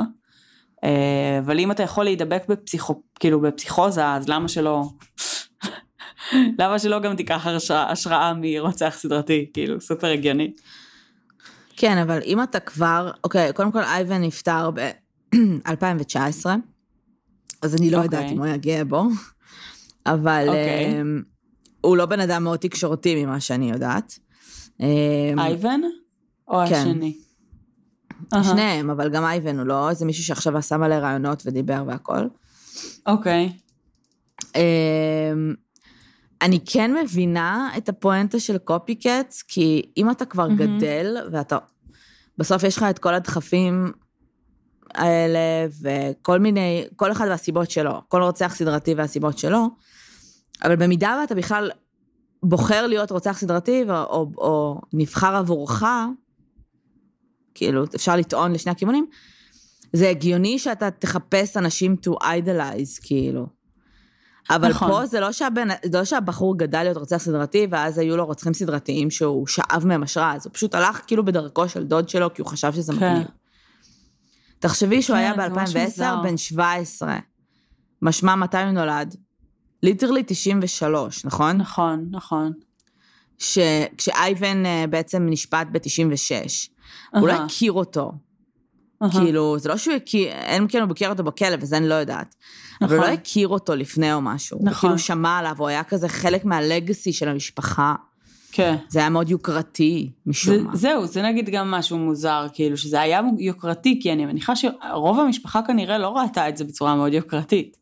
אה, אבל אם אתה יכול להידבק בפסיכו, כאילו בפסיכוזה, אז למה שלא... למה שלא גם תיקח השראה, השראה מרוצח סדרתי, כאילו, סופר הגיוני. כן, אבל אם אתה כבר, אוקיי, קודם כל אייבן נפטר ב-2019, אז אני לא אוקיי. יודעת אם הוא יגיע בו, אבל אוקיי. um, הוא לא בן אדם מאוד תקשורתי ממה שאני יודעת. Um, אייבן? או כן. השני? שניהם, אבל גם אייבן הוא לא איזה מישהו שעכשיו עשה מלא רעיונות ודיבר והכל. אוקיי. Um, אני כן מבינה את הפואנטה של קופי קאטס, כי אם אתה כבר mm-hmm. גדל, ואתה... בסוף יש לך את כל הדחפים האלה, וכל מיני... כל אחד והסיבות שלו. כל רוצח סדרתי והסיבות שלו, אבל במידה ואתה בכלל בוחר להיות רוצח סדרתי, או, או, או נבחר עבורך, כאילו, אפשר לטעון לשני הכיוונים, זה הגיוני שאתה תחפש אנשים to idolize, כאילו. אבל נכון. פה זה לא, שהבן, לא שהבחור גדל להיות רוצח סדרתי, ואז היו לו רוצחים סדרתיים שהוא שאב מהם השראה, אז הוא פשוט הלך כאילו בדרכו של דוד שלו, כי הוא חשב שזה כן. מגניב. תחשבי שהוא כן, היה ב-2010 בן 17. משמע מתי הוא נולד? literally 93, נכון? נכון, נכון. ש... כשאייוון אה, בעצם נשפט ב-96. Uh-huh. הוא לא הכיר אותו. Uh-huh. כאילו, זה לא שהוא הכיר, אין כאילו, הכיר אותו בכלא, וזה אני לא יודעת. נכון. אבל הוא לא נכון. הכיר אותו לפני או משהו. נכון. הוא כאילו שמע עליו, הוא היה כזה חלק מה legacy של המשפחה. כן. זה היה מאוד יוקרתי, משום מה. זהו, זה נגיד גם משהו מוזר, כאילו, שזה היה יוקרתי, כי אני מניחה שרוב המשפחה כנראה לא ראתה את זה בצורה מאוד יוקרתית.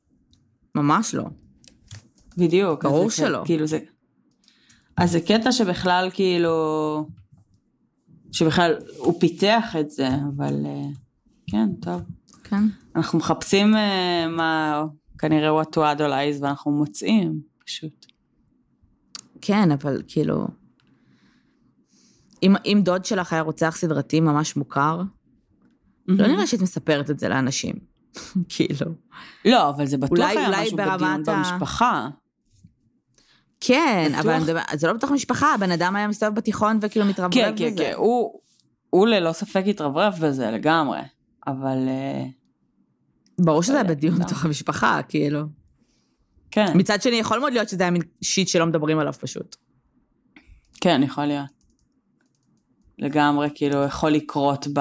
ממש לא. בדיוק. ברור שלא. כאילו זה... אז זה קטע שבכלל כאילו... שבכלל הוא פיתח את זה, אבל אה, כן, טוב. כן. אנחנו מחפשים uh, מה כנראה what to idolize ואנחנו מוצאים פשוט. כן, אבל כאילו, אם, אם דוד שלך היה רוצח סדרתי ממש מוכר, mm-hmm. לא נראה שאת מספרת את זה לאנשים, כאילו. לא, אבל זה בטוח אולי, היה אולי משהו בדיון ה... במשפחה. כן, בטוח... אבל זה לא בתוך משפחה, הבן אדם היה מסתובב בתיכון וכאילו מתרברב כן, כן בזה. כן, כן, כן, הוא, הוא ללא ספק התרברב בזה לגמרי, אבל... Uh... ברור שזה היה בדיון בתוך המשפחה, כאילו. כן. מצד שני, יכול מאוד להיות שזה היה מין שיט שלא מדברים עליו פשוט. כן, יכול להיות. לגמרי, כאילו, יכול לקרות ב...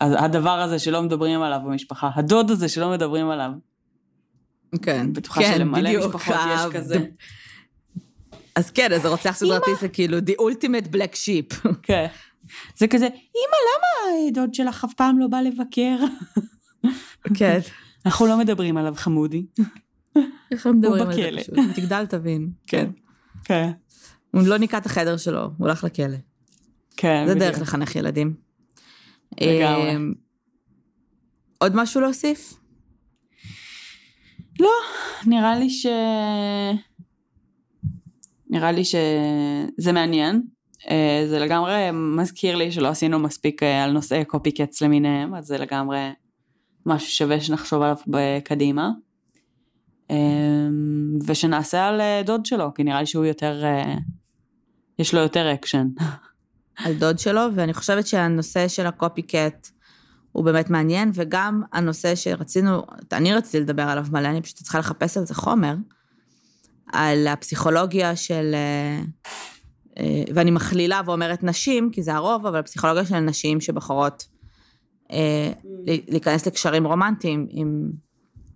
הדבר הזה שלא מדברים עליו במשפחה, הדוד הזה שלא מדברים עליו. כן, בטוחה כן, שלמלא משפחות יש כזה. אז כן, אז רוצח סדרתי זה כאילו the ultimate black sheep. כן. זה כזה, אמא, למה דוד שלך אף פעם לא בא לבקר? כן. אנחנו לא מדברים עליו, חמודי. איך לא מדברים על זה פשוט? תגדל תבין. כן. כן. הוא לא ניקה את החדר שלו, הוא הלך לכלא. כן, בדיוק. זה דרך לחנך ילדים. לגמרי. אמ, עוד משהו להוסיף? לא, נראה לי ש... נראה לי שזה מעניין. אה, זה לגמרי מזכיר לי שלא עשינו מספיק אה, על נושאי קופי קץ למיניהם, אז זה לגמרי משהו שווה שנחשוב עליו קדימה. אמ, ושנעשה על אה, דוד שלו, כי נראה לי שהוא יותר, אה, יש לו יותר אקשן. על דוד שלו, ואני חושבת שהנושא של ה copycat הוא באמת מעניין, וגם הנושא שרצינו, אני רציתי לדבר עליו מלא, אני פשוט צריכה לחפש על זה חומר, על הפסיכולוגיה של, אה, ואני מכלילה ואומרת נשים, כי זה הרוב, אבל הפסיכולוגיה של נשים שבוחרות אה, להיכנס לקשרים רומנטיים עם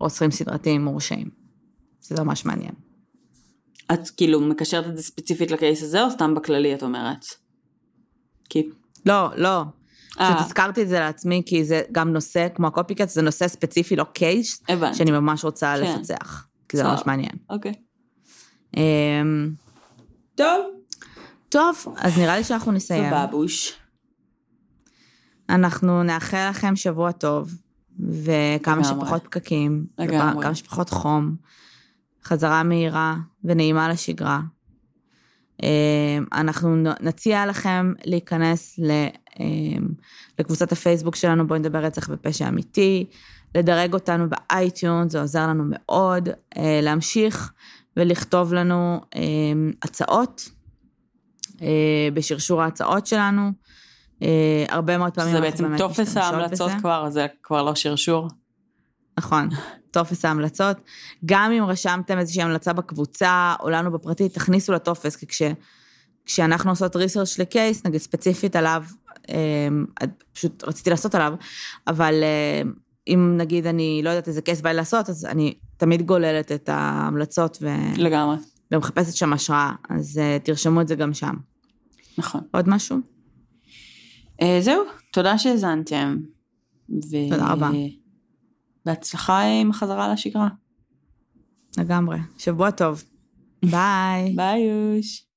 רוצחים סדרתיים מורשעים. זה ממש מעניין. את כאילו מקשרת את זה ספציפית לקייס הזה, או סתם בכללי את אומרת? כי... לא, לא. אה. פשוט הזכרתי את זה לעצמי, כי זה גם נושא, כמו הקופיקט, זה נושא ספציפי, לא קייס. שאני ממש רוצה כן. לפצח. כי זה. ממש מעניין. אוקיי. אמ, טוב. טוב, אז נראה לי שאנחנו נסיים. סבבוש. אנחנו נאחל לכם שבוע טוב, וכמה. שפחות פקקים. וכמה שפחות חום, חזרה מהירה ונעימה לשגרה. אמ, אנחנו נציע לכם להיכנס אמ, לקבוצת הפייסבוק שלנו, בואי נדבר רצח ופשע אמיתי, לדרג אותנו באייטיון, זה עוזר לנו מאוד, אה, להמשיך ולכתוב לנו אמ, הצעות, בשרשור ההצעות שלנו. אה, הרבה מאוד פעמים זה בעצם טופס ההמלצות בזה. כבר, זה כבר לא שרשור. נכון, טופס ההמלצות. גם אם רשמתם איזושהי המלצה בקבוצה או לנו בפרטי, תכניסו לטופס, כי כש, כשאנחנו עושות research ל case, נגיד ספציפית עליו, אמ, פשוט רציתי לעשות עליו, אבל אמ, אם נגיד אני לא יודעת איזה case בא לי לעשות, אז אני תמיד גוללת את ההמלצות ו... לגמרי. ומחפשת שם השראה, אז אה, תרשמו את זה גם שם. נכון. עוד משהו? אה, זהו, תודה שהאזנתם. ו- תודה רבה. בהצלחה עם החזרה לשגרה. לגמרי. שבוע טוב. ביי. ביי יוש.